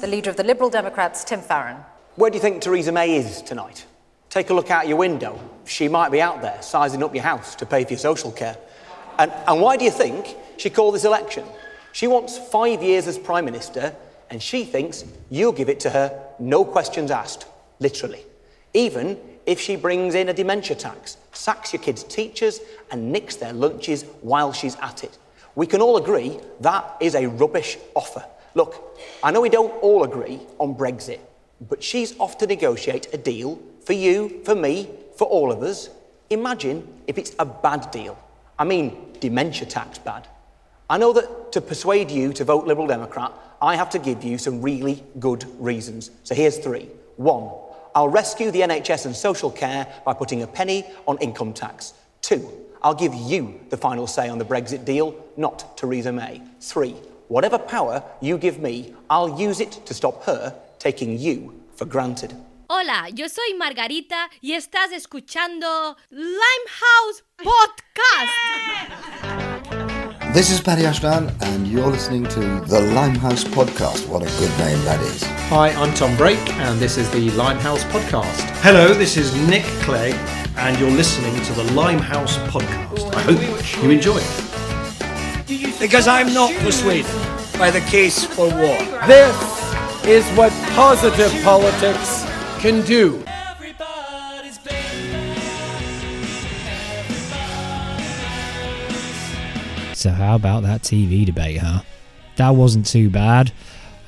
The leader of the Liberal Democrats, Tim Farron. Where do you think Theresa May is tonight? Take a look out your window. She might be out there sizing up your house to pay for your social care. And, and why do you think she called this election? She wants five years as Prime Minister, and she thinks you'll give it to her, no questions asked, literally. Even if she brings in a dementia tax, sacks your kids' teachers, and nicks their lunches while she's at it. We can all agree that is a rubbish offer. Look, I know we don't all agree on Brexit, but she's off to negotiate a deal for you, for me, for all of us. Imagine if it's a bad deal. I mean, dementia tax bad. I know that to persuade you to vote Liberal Democrat, I have to give you some really good reasons. So here's three. One, I'll rescue the NHS and social care by putting a penny on income tax. Two, I'll give you the final say on the Brexit deal, not Theresa May. Three, whatever power you give me, I'll use it to stop her taking you for granted. Hola, yo soy Margarita y estás escuchando Limehouse Podcast. This is Paddy Ashdown, and you're listening to the Limehouse Podcast. What a good name that is. Hi, I'm Tom Brake, and this is the Limehouse Podcast. Hello, this is Nick Clegg, and you're listening to the Limehouse Podcast. I hope you enjoy it. Because I'm not persuaded by the case for war. This is what positive politics can do. So how about that TV debate, huh? That wasn't too bad.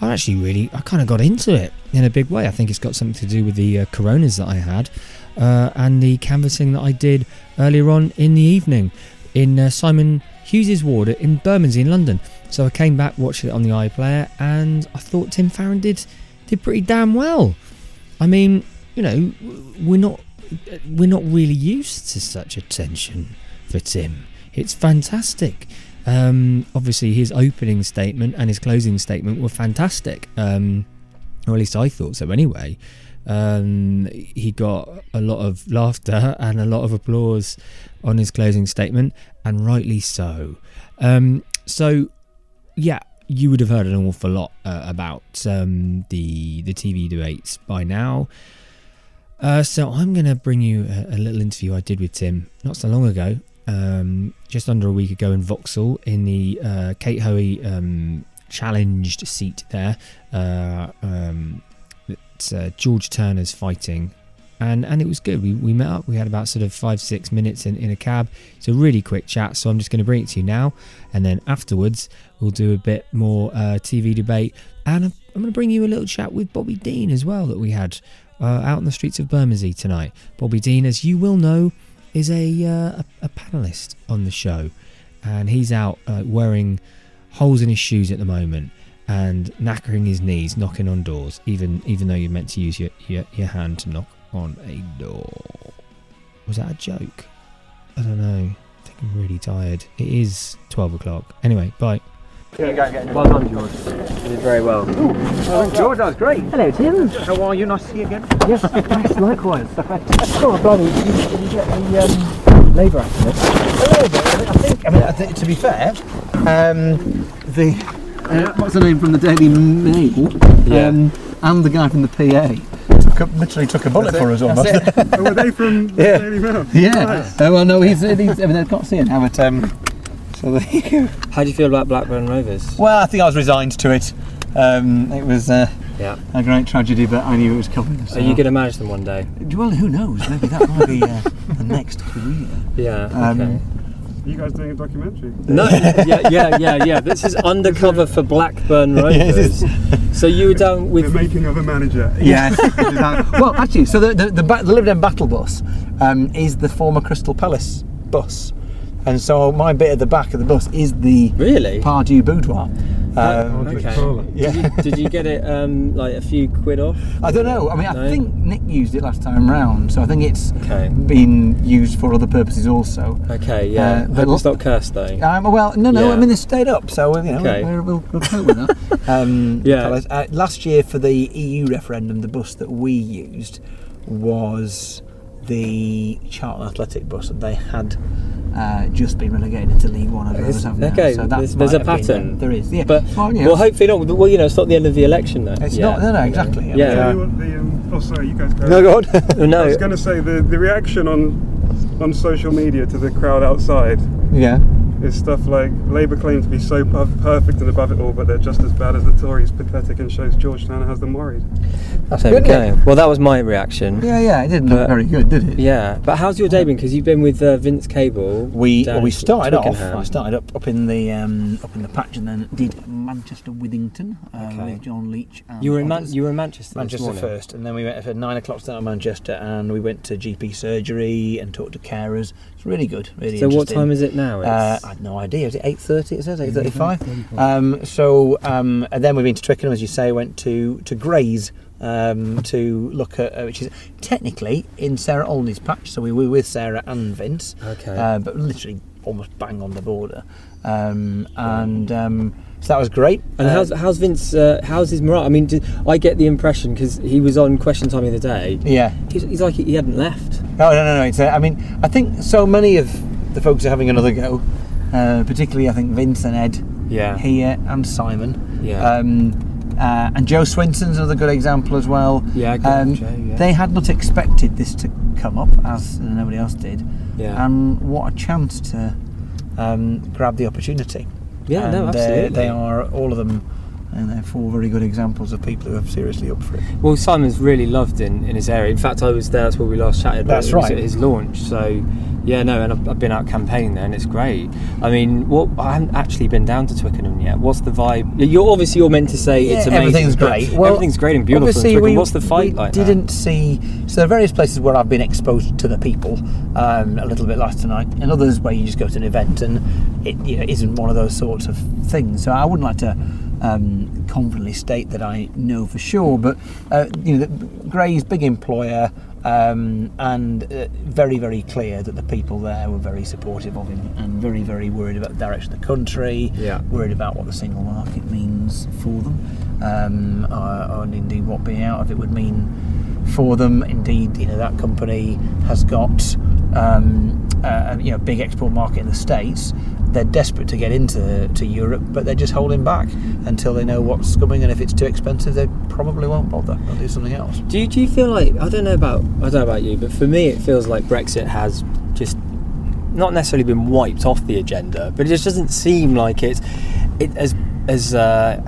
I actually really, I kind of got into it in a big way. I think it's got something to do with the uh, coronas that I had uh, and the canvassing that I did earlier on in the evening in uh, Simon Hughes's ward in Bermondsey in London. So I came back, watched it on the iPlayer, and I thought Tim Farron did did pretty damn well. I mean, you know, we're not we're not really used to such attention for Tim. It's fantastic. Um, obviously, his opening statement and his closing statement were fantastic, um, or at least I thought so. Anyway, um, he got a lot of laughter and a lot of applause on his closing statement, and rightly so. Um, so, yeah, you would have heard an awful lot uh, about um, the the TV debates by now. Uh, so I'm going to bring you a, a, little interview I did with Tim not so long ago, um, just under a week ago in Vauxhall in the uh, Kate Hoey um, challenged seat there. Uh, um, uh, George Turner's fighting and and it was good. We, we met up. We had about sort of five six minutes in, in a cab. It's a really quick chat. So I'm just going to bring it to you now, and then afterwards we'll do a bit more uh, TV debate, and I'm, I'm going to bring you a little chat with Bobby Dean as well that we had uh, out on the streets of Bermondsey tonight. Bobby Dean, as you will know, is a uh, a, a, panelist on the show, and he's out uh, wearing holes in his shoes at the moment and knackering his knees, knocking on doors, even even though you're meant to use your, your, your hand to knock on a door. Was that a joke? I don't know. I think I'm really tired. It is 12 o'clock. Anyway, bye. Here you go, get Well done, George. You did very well. Oh, George, that was great. Hello, Tim. How are you? Nice to see you again. Yes, yes, likewise. Oh, blimey, did you, did you get the um, Labour activist? A little bit. I think. I mean, I think, to be fair, um, the uh, what's the name from the Daily Mail? Yeah. Um, and the guy from the PA took, literally took a bullet for us almost. oh, were they from Yeah. Daily Mail? yeah. Nice. Oh well, no, he's, he's I mean, they've got to see it now. But um, so there you go. How do you feel about Blackburn Rovers? Well, I think I was resigned to it. Um, it was uh, Yeah. a great tragedy, but I knew it was coming. So. Are you going to manage them one day? Well, who knows? Maybe that might be uh, the next career. Yeah. Um, Okay. Are you guys doing a documentary? No, yeah, yeah, yeah, yeah. This is undercover for Blackburn Rovers. so you were down with The making of a manager. Yes. well, actually, so the the, the, ba- the Lib Dem Battle bus um, is the former Crystal Palace bus, and so my bit at the back of the bus is the Really? Pardew boudoir. Um, Okay. Yeah. Did you, did you get it um, like a few quid off? I don't know. I mean, I No? think Nick used it last time round, so I think it's Okay. been used for other purposes also. Okay, yeah. Uh, but it's not cursed though. Um, well, no, no. Yeah. I mean, they stayed up, so you know Okay. we'll, we'll, we'll cope with that. Um, Yeah. Uh, last year for the EU referendum, the bus that we used was the Charlton Athletic bus, and they had uh, just been relegated into League One. As well as have now. Okay, so that there's, there's a might have been, pattern. uh, there is, yeah. But well, you know, well, hopefully not. Well, you know, it's not the end of the election, though. it's Yeah. not. No, no, exactly. I mean, Yeah. Tell what the, um, oh, sorry, you guys go. No, go on. I was going to say the, the reaction on on social media to the crowd outside yeah. Is stuff like Labour claim to be so perfect and above it all, but they're just as bad as the Tories. Pathetic and shows George Georgetown has them worried. That's There we good. isn't. Well, that was my reaction. Yeah, yeah. It didn't look But- very good, did it? Yeah, but how's your day been? Because you've been with uh, Vince Cable. We well, we started off. I started up up in the um, up in the patch, and then did Manchester Withington uh, Okay. with John Leech. And You were in Man- you were in Manchester. Manchester morning. first, and then we went for nine o'clock start at Manchester, and we went to GP surgery and talked to carers. It's really good, really. So what time is it now? I had no idea. Is it eight thirty? It says eight thirty-five. Um, so um, and then we've been to Twickenham, as you say. Went to to Grays um, to look at, uh, which is technically in Sarah Olney's patch. So we were with Sarah and Vince. Okay. Uh, but literally almost bang on the border. Um, and um, so that was great. And Uh, how's how's Vince? Uh, how's his morale? I mean, did, I get the impression because he was on Question Time the other day. yeah. He's, he's like he hadn't left. No, no, no, no. It's, uh, I mean, I think so many of the folks are having another go. Uh, particularly, I think Vince and Ed Yeah. here and Simon. Yeah. Um, uh, and Jo Swinson's another good example as well. Yeah, good, Um, Jo, yeah. They had not expected this to come up, as nobody else did. Yeah. And what a chance to um, grab the opportunity. Yeah, and, no, uh, absolutely. they are all of them, and they're four very good examples of people who are seriously up for it. Well, Simon's really loved in, in his area. In fact, I was there. That's where we last chatted. That's right. At his launch. So, yeah, no, and I've, I've been out campaigning there, and it's great. I mean, what I haven't actually been down to Twickenham yet. What's the vibe? You're obviously you're meant to say it's amazing. Everything's great. Well, everything's great and beautiful. In obviously Twickenham. we- What's the fight we like? didn't see. So there are various places where I've been exposed to the people, um, a little bit last tonight, and others where you just go to an event and it you know, isn't one of those sorts of things. So I wouldn't like to um, confidently state that I know for sure, but uh, you know, Gray's big employer. Um, and uh, very, very clear that the people there were very supportive of him and very, very worried about the direction of the country, Yeah. worried about what the single market means for them, um, uh, and indeed what being out of it would mean for them. Indeed, you know that company has got um, uh, you know big export market in the states. They're desperate to get into to Europe, but they're just holding back until they know what's coming. And if it's too expensive, they probably won't bother. They'll do something else. Do you, do you feel like I don't know about I don't know about you, but for me it feels like Brexit has just not necessarily been wiped off the agenda, but it just doesn't seem like it's it as as uh,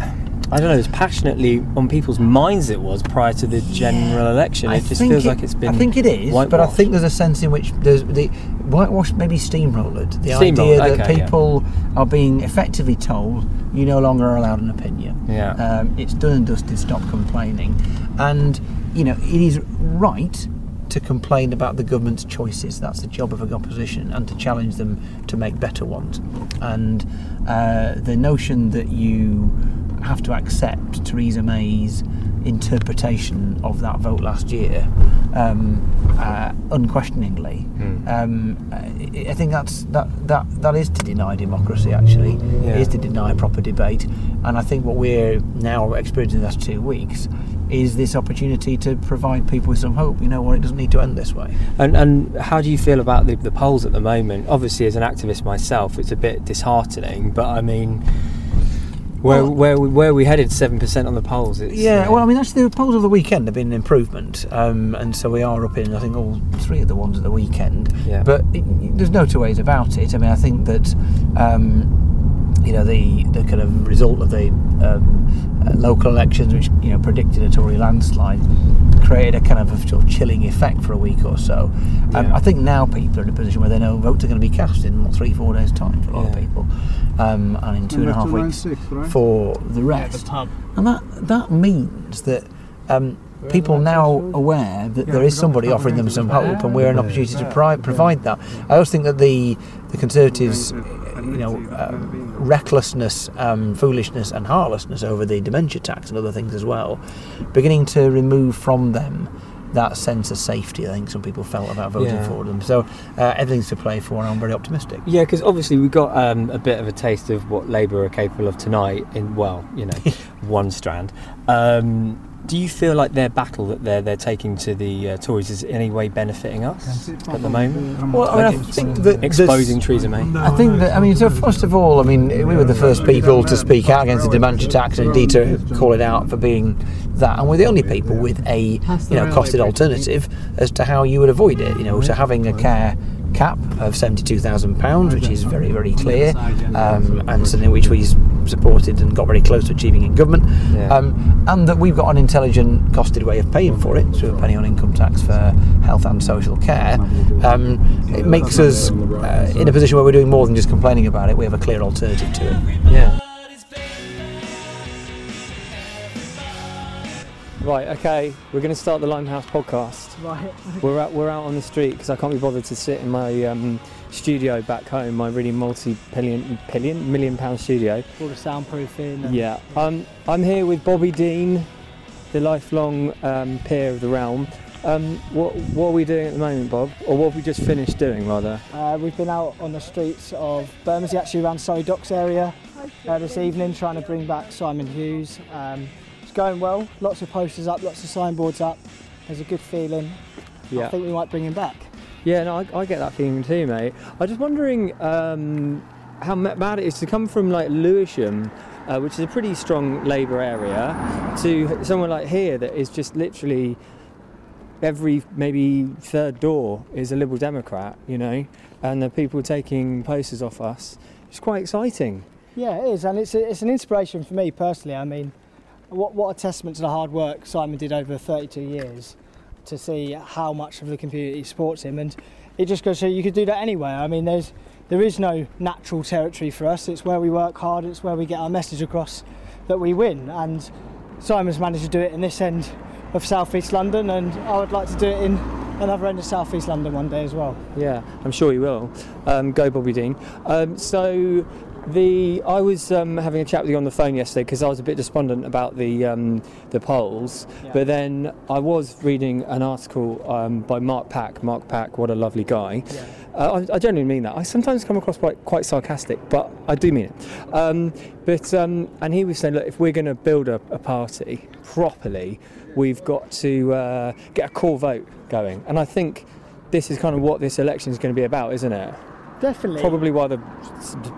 I don't know as passionately on people's minds it was prior to the general election. I It just feels it- like it's been. I think it is, but I think there's a sense in which there's the whitewash maybe steamrolled. The idea that okay, yeah. people are being effectively told you no longer are allowed an opinion. Yeah. Um, it's done and dusted. Stop complaining, and you know it is right to complain about the government's choices. That's the job of an opposition, and to challenge them to make better ones. And uh, the notion that you have to accept Theresa May's interpretation of that vote last year, um, uh, unquestioningly, um, I think that's that, that that is to deny democracy. Actually, Yeah. is to deny proper debate. And I think what we're now experiencing in the last two weeks is this opportunity to provide people with some hope. You know what? It doesn't need to end this way. And, and how do you feel about the, the polls at the moment? Obviously, as an activist myself, it's a bit disheartening. But I mean, where Well- where we, where we headed seven percent on the polls? It's, Yeah, well, I mean, actually, the polls of the weekend have been an improvement, um, and so we are up in, I think, all three of the ones at the weekend. Yeah. But it, there's no two ways about it. I mean, I think that, um, you know, the the kind of result of the um, uh, local elections, which you know predicted a Tory landslide, created a kind of a sort of chilling effect for a week or so. Um, Yeah. I think now people are in a position where they know votes are going to be cast in what, three, four days' time for a lot of people, um, and in two and a half Left to weeks 96, right? for the rest. And that that means that um, people now aware that there is somebody offering them some hope, and we're an opportunity to pri- provide that. I also think that the the Conservatives, you know, um, recklessness, um, foolishness, and heartlessness over the dementia tax and other things as well, beginning to remove from them. That sense of safety, I think some people felt about voting Yeah. for them. So uh, everything's to play for, and I'm very optimistic. Yeah, because obviously we got um, a bit of a taste of what Labour are capable of tonight. In well, you know, one strand. Um, Do you feel like their battle that they're they're taking to the uh, Tories is in any way benefiting us at the moment? Well, I mean, I think that exposing there's- Theresa May. I think that, I mean, so first of all, I mean, we were the first people to speak out against the dementia tax and indeed to call it out for being that. And we're the only people with a, you know, costed alternative as to how you would avoid it. You know, so having a care cap of £72,000, which is very, very clear, um, and something which we supported and got very close to achieving in government. Um, and that we've got an intelligent, costed way of paying for it, through a penny on income tax for health and social care. Um, it makes us uh, in a position where we're doing more than just complaining about it. We have a clear alternative to it. Yeah. Right, okay, we're going to start the Limehouse podcast. Right. We're out, we're out on the street because I can't be bothered to sit in my um, studio back home, my really multi-billion, billion, million pound studio. All the soundproofing. and- Yeah, um, I'm here with Bobby Dean, the lifelong um, peer of the realm. Um, what, what are we doing at the moment, Bob? Or what have we just finished doing, rather? Uh, we've been out on the streets of Bermondsey, actually around Surrey Docks area uh, this evening, trying to bring back Simon Hughes. Um, it's going well. Lots of posters up, lots of signboards up. There's a good feeling. Yeah. I think we might bring him back. Yeah, no, I, I get that feeling too, mate. I'm just wondering um, how ma- mad it is to come from like Lewisham, uh, which is a pretty strong Labour area, to somewhere like here that is just literally every maybe third door is a Liberal Democrat, you know, and the people taking posters off us. It's quite exciting. Yeah, it is, and it's, a, it's an inspiration for me personally. I mean, what, what a testament to the hard work Simon did over 32 years to see how much of the community supports him, and it just goes to you could do that anywhere. I mean, there's there is no natural territory for us. It's where we work hard. It's where we get our message across that we win, and Simon's managed to do it in this end of South East London, and I would like to do it in another end of South East London one day as well. Yeah, I'm sure you will. Um, go, Bobby Dean. Um, so, the I was um, having a chat with you on the phone yesterday because I was a bit despondent about the um, the polls, but then I was reading an article um, by Mark Pack. Mark Pack, what a lovely guy. Uh, I, I genuinely mean that. I sometimes come across quite, quite sarcastic, but I do mean it. Um, but um, and he was saying, look, if we're going to build a, a party properly, we've got to uh, get a core vote going. And I think this is kind of what this election is going to be about, isn't it? Definitely. Probably why the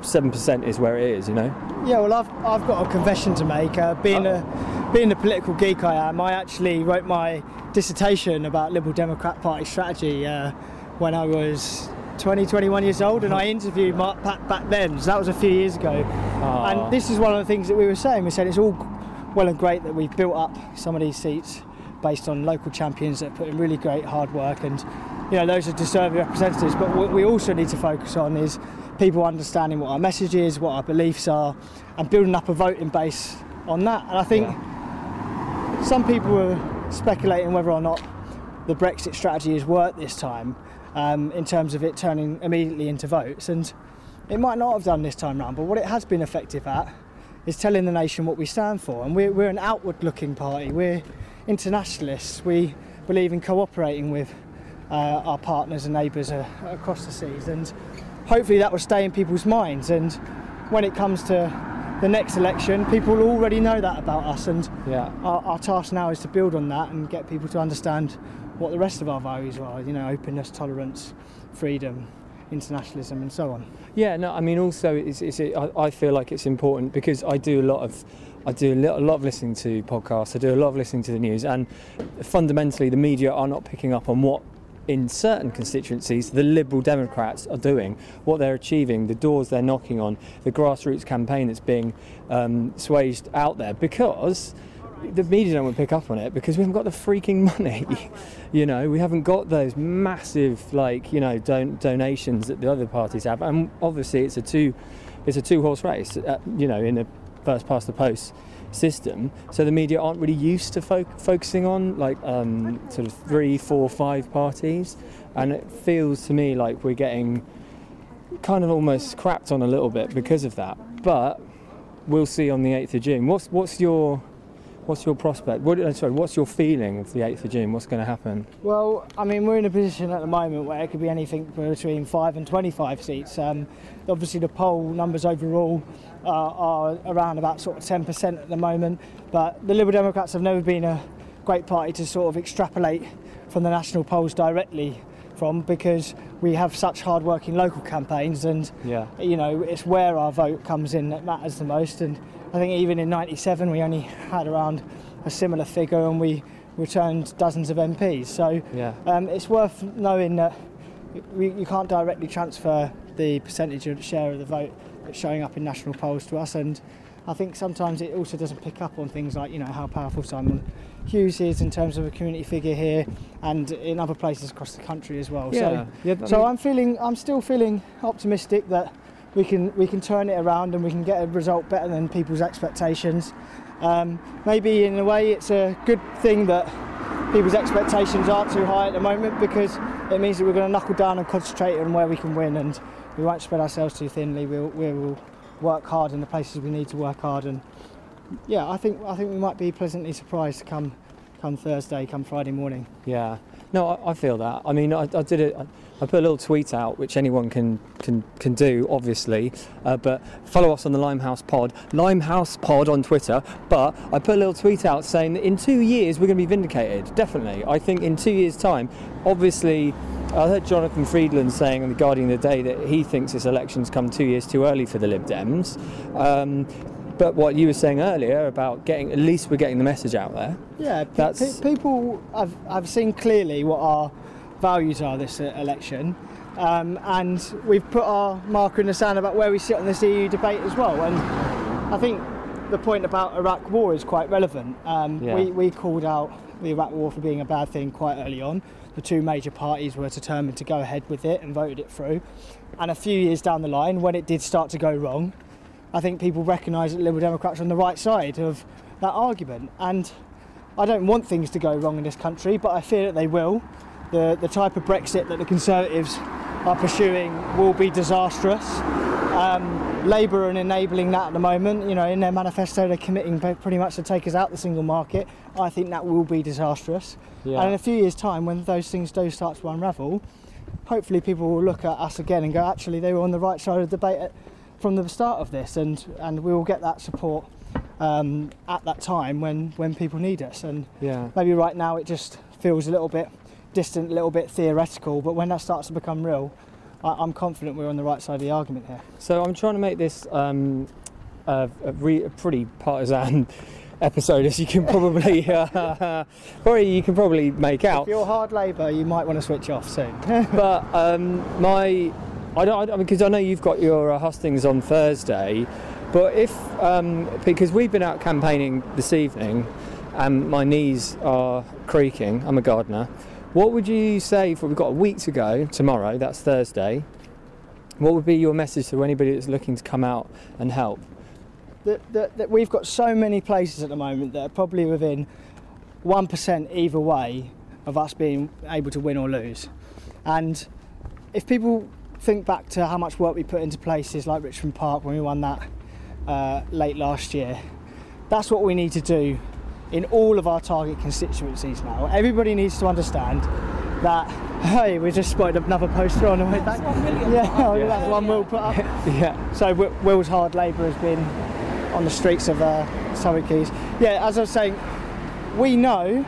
seven percent is where it is. You know. Yeah, well, I've, I've got a confession to make. Uh, being a being the political geek I am, I actually wrote my dissertation about Liberal Democrat Party strategy uh, when I was 20, 21 years old, and I interviewed Mark Pack back then. So that was a few years ago. Ah. And this is one of the things that we were saying. We said it's all well and great that we've built up some of these seats based on local champions that put in really great hard work and you know those are deserving representatives. But what we also need to focus on is people understanding what our message is what our beliefs are and building up a voting base on that. And I think some people are speculating whether or not the Brexit strategy has worked this time um, in terms of it turning immediately into votes. And it might not have done this time round but what it has been effective at is telling the nation what we stand for. And we're, we're an outward looking party. We're internationalists we believe in cooperating with uh, our partners and neighbours uh, across the seas. And hopefully that will stay in people's minds. And when it comes to the next election people already know that about us. And Yeah. our, our task now is to build on that and get people to understand what the rest of our values are you know openness tolerance freedom internationalism and so on. Yeah, no, I mean, also, it's, it's, I, I feel like it's important because I do a lot of, I do a lot, of listening to podcasts. I do a lot of listening to the news, and fundamentally, the media are not picking up on what, in certain constituencies, the Liberal Democrats are doing, what they're achieving, the doors they're knocking on, the grassroots campaign that's being um, swaged out there, because the media don't want to pick up on it because we haven't got the freaking money. you know, we haven't got those massive, like, you know, don- donations that the other parties have. And obviously, it's a two, it's a two-horse race. Uh, you know, in a first past the post system. So the media aren't really used to fo- focusing on like um, sort of three, four, five parties, and it feels to me like we're getting kind of almost crapped on a little bit because of that. But we'll see on the 8th of June. What's what's your what's your prospect? What, uh, sorry, what's your feeling of the 8th of June? What's going to happen? Well, I mean, we're in a position at the moment where it could be anything between 5 and 25 seats. Um, obviously, the poll numbers overall uh, are around about sort of 10% at the moment, but the Liberal Democrats have never been a great party to sort of extrapolate from the national polls directly from because we have such hard-working local campaigns and Yeah. you know it's where our vote comes in that matters the most and I think even in 97 we only had around a similar figure and we returned dozens of MPs so Yeah. um, it's worth knowing that we, you can't directly transfer the percentage of share of the vote that's showing up in national polls to us and I think sometimes it also doesn't pick up on things like you know how powerful Simon Hughes is in terms of a community figure here and in other places across the country as well. Yeah. So, Yeah, so I'm feeling I'm still feeling optimistic that we can we can turn it around and we can get a result better than people's expectations. Um, maybe in a way it's a good thing that people's expectations aren't too high at the moment because it means that we're going to knuckle down and concentrate on where we can win and we won't spread ourselves too thinly. We'll, we will work hard in the places we need to work hard and yeah, I think I think we might be pleasantly surprised come come Thursday, come Friday morning. Yeah, no, I, I feel that. I mean, I, I did it. I, I put a little tweet out, which anyone can can can do, obviously. Uh, but follow us on the Limehouse Pod, Limehouse Pod on Twitter. But I put a little tweet out saying that in two years we're going to be vindicated. Definitely, I think in two years' time. Obviously, I heard Jonathan Freedland saying on the Guardian today that he thinks this election's come two years too early for the Lib Dems. Um, but what you were saying earlier about getting, at least we're getting the message out there. Yeah, That's- pe- people have, I've seen clearly what our values are this uh, election, um, and we've put our marker in the sand about where we sit on this EU debate as well. And I think the point about Iraq war is quite relevant. Um, Yeah. we, we called out the Iraq war for being a bad thing quite early on. The two major parties were determined to go ahead with it and voted it through. And a few years down the line, when it did start to go wrong, I think people recognise that Liberal Democrats are on the right side of that argument. And I don't want things to go wrong in this country, but I fear that they will. The, the type of Brexit that the Conservatives are pursuing will be disastrous. Um, Labour are enabling that at the moment. You know, in their manifesto, they're committing pretty much to take us out of the single market. I think that will be disastrous. Yeah. And in a few years' time, when those things do start to unravel, hopefully people will look at us again and go, actually, they were on the right side of the debate at, from the start of this, and, and we will get that support um, at that time when, when people need us. And Yeah. maybe right now it just feels a little bit distant, a little bit theoretical, but when that starts to become real, I, I'm confident we're on the right side of the argument here. So I'm trying to make this um, a, a, re- a pretty partisan episode, as you can probably, uh, probably you can probably make out. If you're hard Labour, you might want to switch off soon. but um, my, I don't, I, because I know you've got your uh, hustings on Thursday, but if um, because we've been out campaigning this evening, and my knees are creaking. I'm a gardener. What would you say for we've got a week to go tomorrow? That's Thursday. What would be your message to anybody that's looking to come out and help? that, that, that we've got so many places at the moment that are probably within 1% either way of us being able to win or lose. And if people think back to how much work we put into places like Richmond Park when we won that uh, late last year, that's what we need to do in all of our target constituencies now. Everybody needs to understand that. Hey, we just spotted another poster on the way back. Yeah, oh, that's one we'll put up. yeah. So Wi- Will's Hard Labour has been on the streets of uh, Surrey Quays. Yeah, as I was saying, we know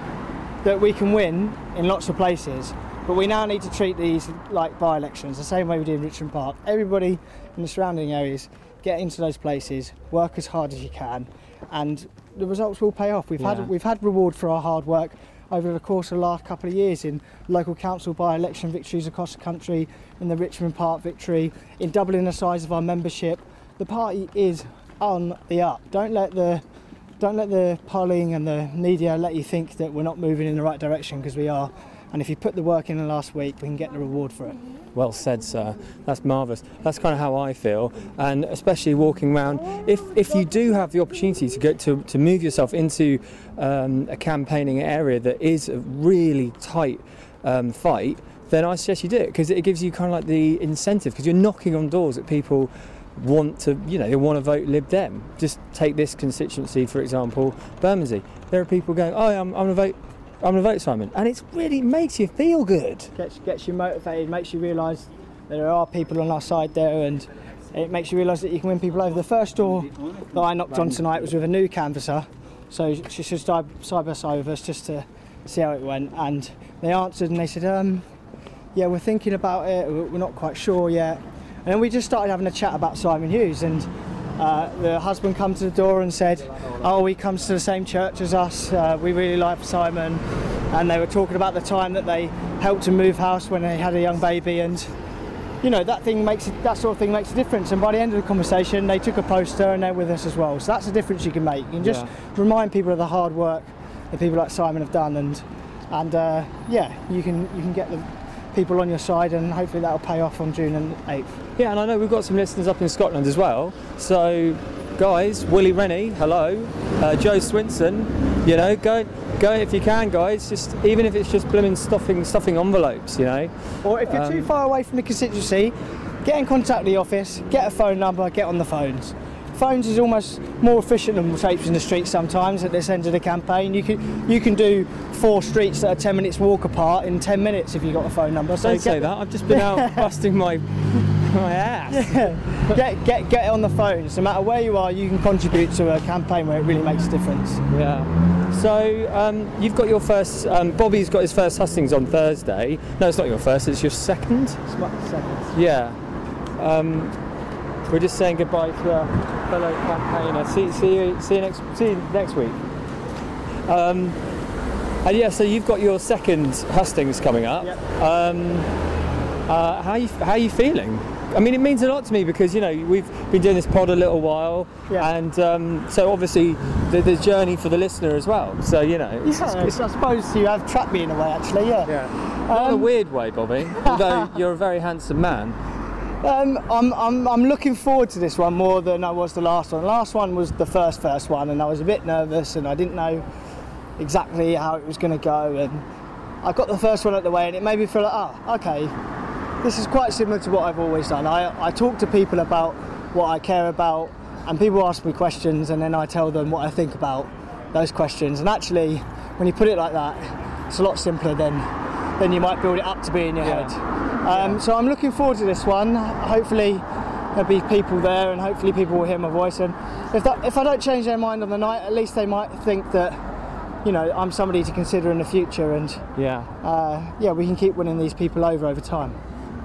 that we can win in lots of places, but we now need to treat these like by-elections, the same way we did in Richmond Park. Everybody in the surrounding areas get into those places, work as hard as you can, and the results will pay off. We've Yeah. had we've had reward for our hard work over the course of the last couple of years in local council by-election victories across the country, in the Richmond Park victory, in doubling the size of our membership. The party is on the up. Don't let the don't let the polling and the media let you think that we're not moving in the right direction because we are. And if you put the work in the last week, we can get the reward for it. Well said, sir. That's marvellous. That's kind of how I feel, and especially walking around. If if you do have the opportunity to get to to move yourself into um, a campaigning area that is a really tight um, fight, then I suggest you do it because it gives you kind of like the incentive because you're knocking on doors that people want to, you know, they want to vote Lib Dem. Just take this constituency, for example, Bermondsey. There are people going, oh, I'm, I'm going to vote. I'm going to vote Simon, and it really makes you feel good. Gets gets you motivated, makes you realise that there are people on our side there, and it makes you realise that you can win people over. The first door that I knocked on tonight was with a new canvasser, So she stood side, by side with us just to see how it went. And they answered and they said, um, yeah, we're thinking about it, we're not quite sure yet. And then we just started having a chat about Simon Hughes and uh, the husband come to the door and said, oh, he comes to the same church as us, uh, we really like Simon. And they were talking about the time that they helped him move house when they had a young baby. And you know that thing makes it, that sort of thing makes a difference. And by the end of the conversation they took a poster and they're with us as well. So that's the difference you can make. You can just Yeah. remind people of the hard work that people like Simon have done. And and uh, yeah you can you can get the people on your side and hopefully that'll pay off on June and 8th Yeah, and I know we've got some listeners up in Scotland as well. So, guys, Willie Rennie, hello. Uh, Jo Swinson, you know, go go if you can, guys. Just even if it's just blooming stuffing stuffing envelopes, you know. or if you're too Um, far away from the constituency get in contact with the office get a phone number get on the phones phones is almost more efficient than tapes in the street sometimes at this end of the campaign you can you can do four streets that are 10 minutes walk apart in 10 minutes if you've got a phone number so Don't say that. I've just been out busting my my ass. get get get on the phones no matter where you are you can contribute to a campaign where it really makes a difference Yeah. So um, you've got your first. Um, Bobby's got his first hustings on Thursday. No, it's not your first. It's your second. It's my second. Yeah. Um, we're just saying goodbye to a fellow campaigner. See, see you. See you next. See you next week. Um, and yeah, so you've got your second hustings coming up. Um, uh, how you how are you feeling? I mean, it means a lot to me because you know we've been doing this pod a little while, and um, so obviously the, the journey for the listener as well. So you know, it's, yeah, it's- I suppose you have trapped me in a way actually yeah yeah not in a weird way, Bobby. Although you're a very handsome man. Um, I'm, I'm, I'm looking forward to this one more than I was the last one. The last one was the first first one, and I was a bit nervous, and I didn't know exactly how it was going to go. And I got the first one out the way, and it made me feel like, oh, okay, this is quite similar to what I've always done. I, I talk to people about what I care about, and people ask me questions, and then I tell them what I think about those questions. And actually, when you put it like that, it's a lot simpler than than you might build it up to be in your head. Um, So I'm looking forward to this one. Hopefully there'll be people there, and hopefully people will hear my voice. And if that, if I don't change their mind on the night, at least they might think that you know I'm somebody to consider in the future. And Yeah. uh, yeah, we can keep winning these people over over time.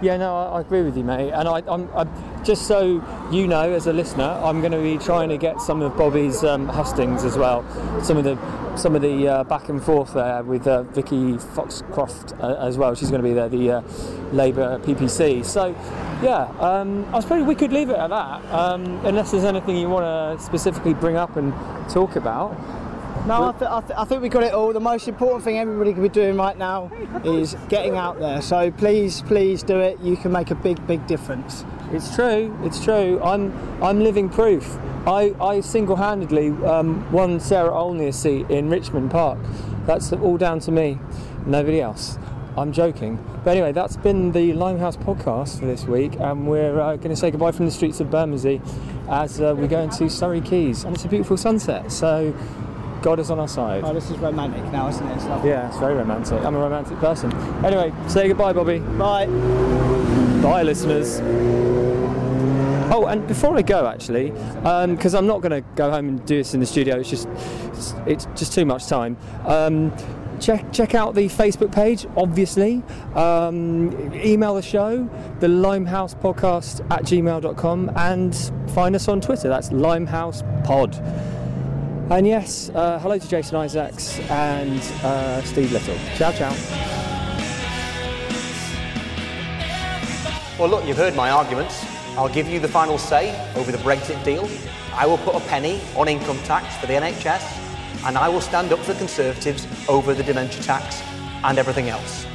Yeah, no, I, I agree with you, mate. And I, I'm, I'm just so you know, as a listener, I'm going to be trying to get some of Bobby's um, hustings as well. Some of the, some of the uh, back and forth there with uh, Vicky Foxcroft uh, as well. She's going to be there, the uh, Labour PPC. So, yeah, um, I suppose we could leave it at that, um, unless there's anything you want to specifically bring up and talk about. No, I, th- I, th- I think we got it all. The most important thing everybody can be doing right now is getting out there. So please, please do it. You can make a big, big difference. It's true. It's true. I'm I'm living proof. I, I single-handedly um, won Sarah Olney a seat in Richmond Park. That's all down to me, nobody else. I'm joking. But anyway, that's been the Limehouse podcast for this week, and we're uh, going to say goodbye from the streets of Bermondsey as uh, we go into Surrey Quays, and it's a beautiful sunset. So God is on our side. Oh, this is romantic now, isn't it? It's. Yeah, it's very romantic. I'm a romantic person. Anyway, say goodbye, Bobby. Bye. Bye, listeners. Oh, and before I go, actually, because I'm not going to go home and do this in the studio. It's just, it's, it's just too much time. Um, check check out the Facebook page, obviously. Um, email the show, the Limehouse Podcast at gmail.com, and find us on Twitter. That's Limehouse Pod. And yes, uh, hello to Jason Isaacs and uh, Steve Little. Ciao, ciao. Well, look, you've heard my arguments. I'll give you the final say over the Brexit deal. I will put a penny on income tax for the NHS, and I will stand up for the Conservatives over the dementia tax and everything else.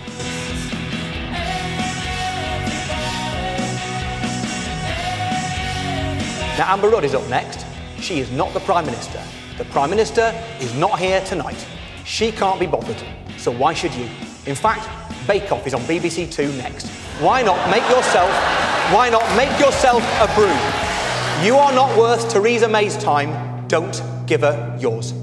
Now, Amber Rudd is up next. She is not the Prime Minister. The Prime Minister is not here tonight. She can't be bothered. So why should you? In fact, Bake Off is on BBC Two next. Why not make yourself why not make yourself a brew? You are not worth Theresa May's time. Don't give her yours.